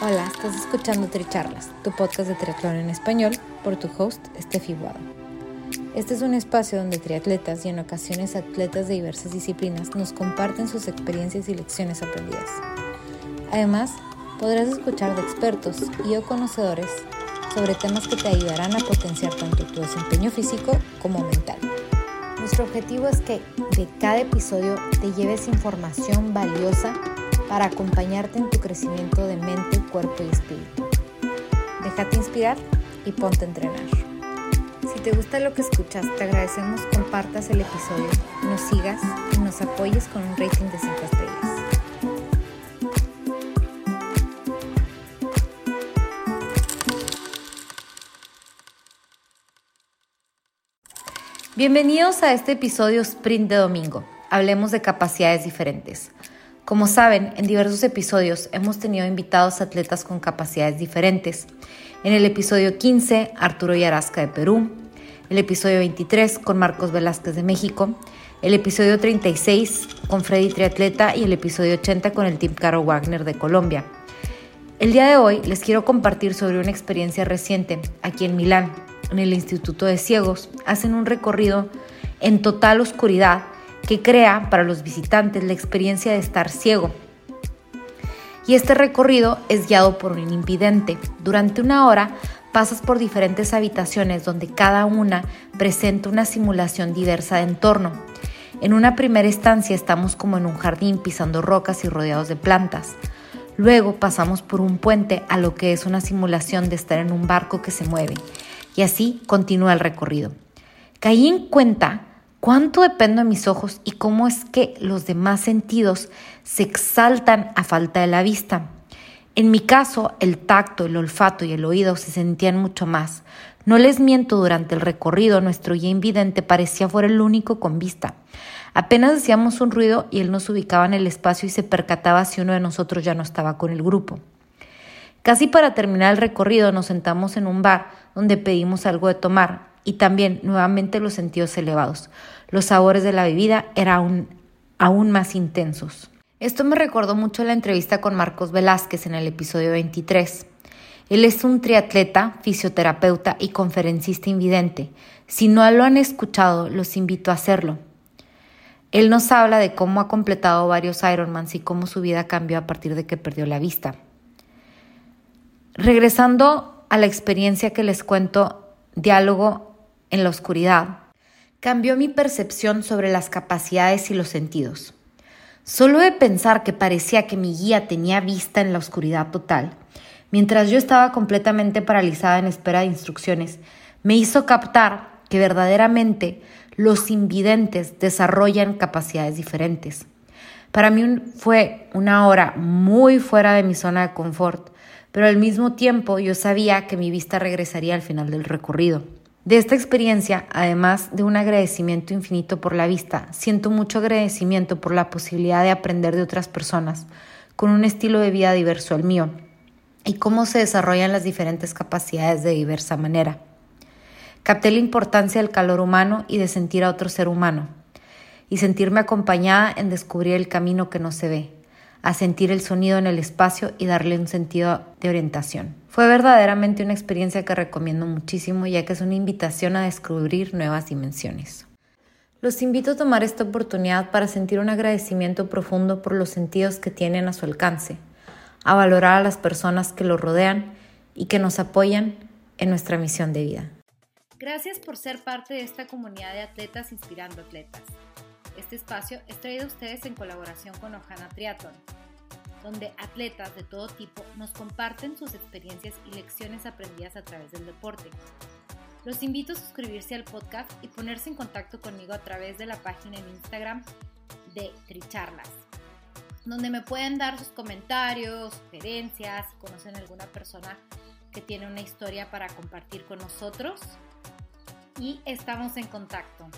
Hola, estás escuchando Tricharlas, tu podcast de triatlón en español, por tu host, Steffi Guado. Este es un espacio donde triatletas y en ocasiones atletas de diversas disciplinas nos comparten sus experiencias y lecciones aprendidas. Además, podrás escuchar de expertos y o conocedores sobre temas que te ayudarán a potenciar tanto tu desempeño físico como mental. Nuestro objetivo es que de cada episodio te lleves información valiosa para acompañarte en tu crecimiento de mente, cuerpo y espíritu. Déjate inspirar y ponte a entrenar. Si te gusta lo que escuchas, te agradecemos compartas el episodio, nos sigas y nos apoyes con un rating de 5 estrellas. Bienvenidos a este episodio Sprint de Domingo. Hablemos de capacidades diferentes. Como saben, en diversos episodios hemos tenido invitados atletas con capacidades diferentes. En el episodio 15, Arturo Yarasca de Perú. El episodio 23 con Marcos Velázquez de México. El episodio 36 con Freddy Triatleta y el episodio 80 con el Team Caro Wagner de Colombia. El día de hoy les quiero compartir sobre una experiencia reciente aquí en Milán, en el Instituto de Ciegos. Hacen un recorrido en total oscuridad que crea para los visitantes la experiencia de estar ciego. Y este recorrido es guiado por un invidente. Durante una hora pasas por diferentes habitaciones donde cada una presenta una simulación diversa de entorno. En una primera instancia estamos como en un jardín pisando rocas y rodeados de plantas. Luego pasamos por un puente a lo que es una simulación de estar en un barco que se mueve. Y así continúa el recorrido. Caí en cuenta cuánto dependo de mis ojos y cómo es que los demás sentidos se exaltan a falta de la vista. En mi caso, el tacto, el olfato y el oído se sentían mucho más. No les miento, durante el recorrido nuestro guía invidente parecía fuera el único con vista. Apenas hacíamos un ruido y él nos ubicaba en el espacio y se percataba si uno de nosotros ya no estaba con el grupo. Casi para terminar el recorrido nos sentamos en un bar donde pedimos algo de tomar y también nuevamente los sentidos elevados. Los sabores de la bebida eran aún, más intensos. Esto me recordó mucho la entrevista con Marcos Velázquez en el episodio 23. Él es un triatleta, fisioterapeuta y conferencista invidente. Si no lo han escuchado, los invito a hacerlo. Él nos habla de cómo ha completado varios Ironmans y cómo su vida cambió a partir de que perdió la vista. Regresando a la experiencia que les cuento, diálogo en la oscuridad, cambió mi percepción sobre las capacidades y los sentidos. Solo de pensar que parecía que mi guía tenía vista en la oscuridad total, mientras yo estaba completamente paralizada en espera de instrucciones, me hizo captar que verdaderamente los invidentes desarrollan capacidades diferentes. Para mí fue una hora muy fuera de mi zona de confort, pero al mismo tiempo yo sabía que mi vista regresaría al final del recorrido. De esta experiencia, además de un agradecimiento infinito por la vista, siento mucho agradecimiento por la posibilidad de aprender de otras personas con un estilo de vida diverso al mío y cómo se desarrollan las diferentes capacidades de diversa manera. Capté la importancia del calor humano y de sentir a otro ser humano y sentirme acompañada en descubrir el camino que no se ve, a sentir el sonido en el espacio y darle un sentido de orientación. Fue verdaderamente una experiencia que recomiendo muchísimo ya que es una invitación a descubrir nuevas dimensiones. Los invito a tomar esta oportunidad para sentir un agradecimiento profundo por los sentidos que tienen a su alcance, a valorar a las personas que lo rodean y que nos apoyan en nuestra misión de vida. Gracias por ser parte de esta comunidad de atletas inspirando atletas. Este espacio es traído a ustedes en colaboración con Ojana Triathlon, donde atletas de todo tipo nos comparten sus experiencias y lecciones aprendidas a través del deporte. Los invito a suscribirse al podcast y ponerse en contacto conmigo a través de la página en Instagram de Tricharlas, donde me pueden dar sus comentarios, sugerencias, conocen alguna persona que tiene una historia para compartir con nosotros. Y estamos en contacto.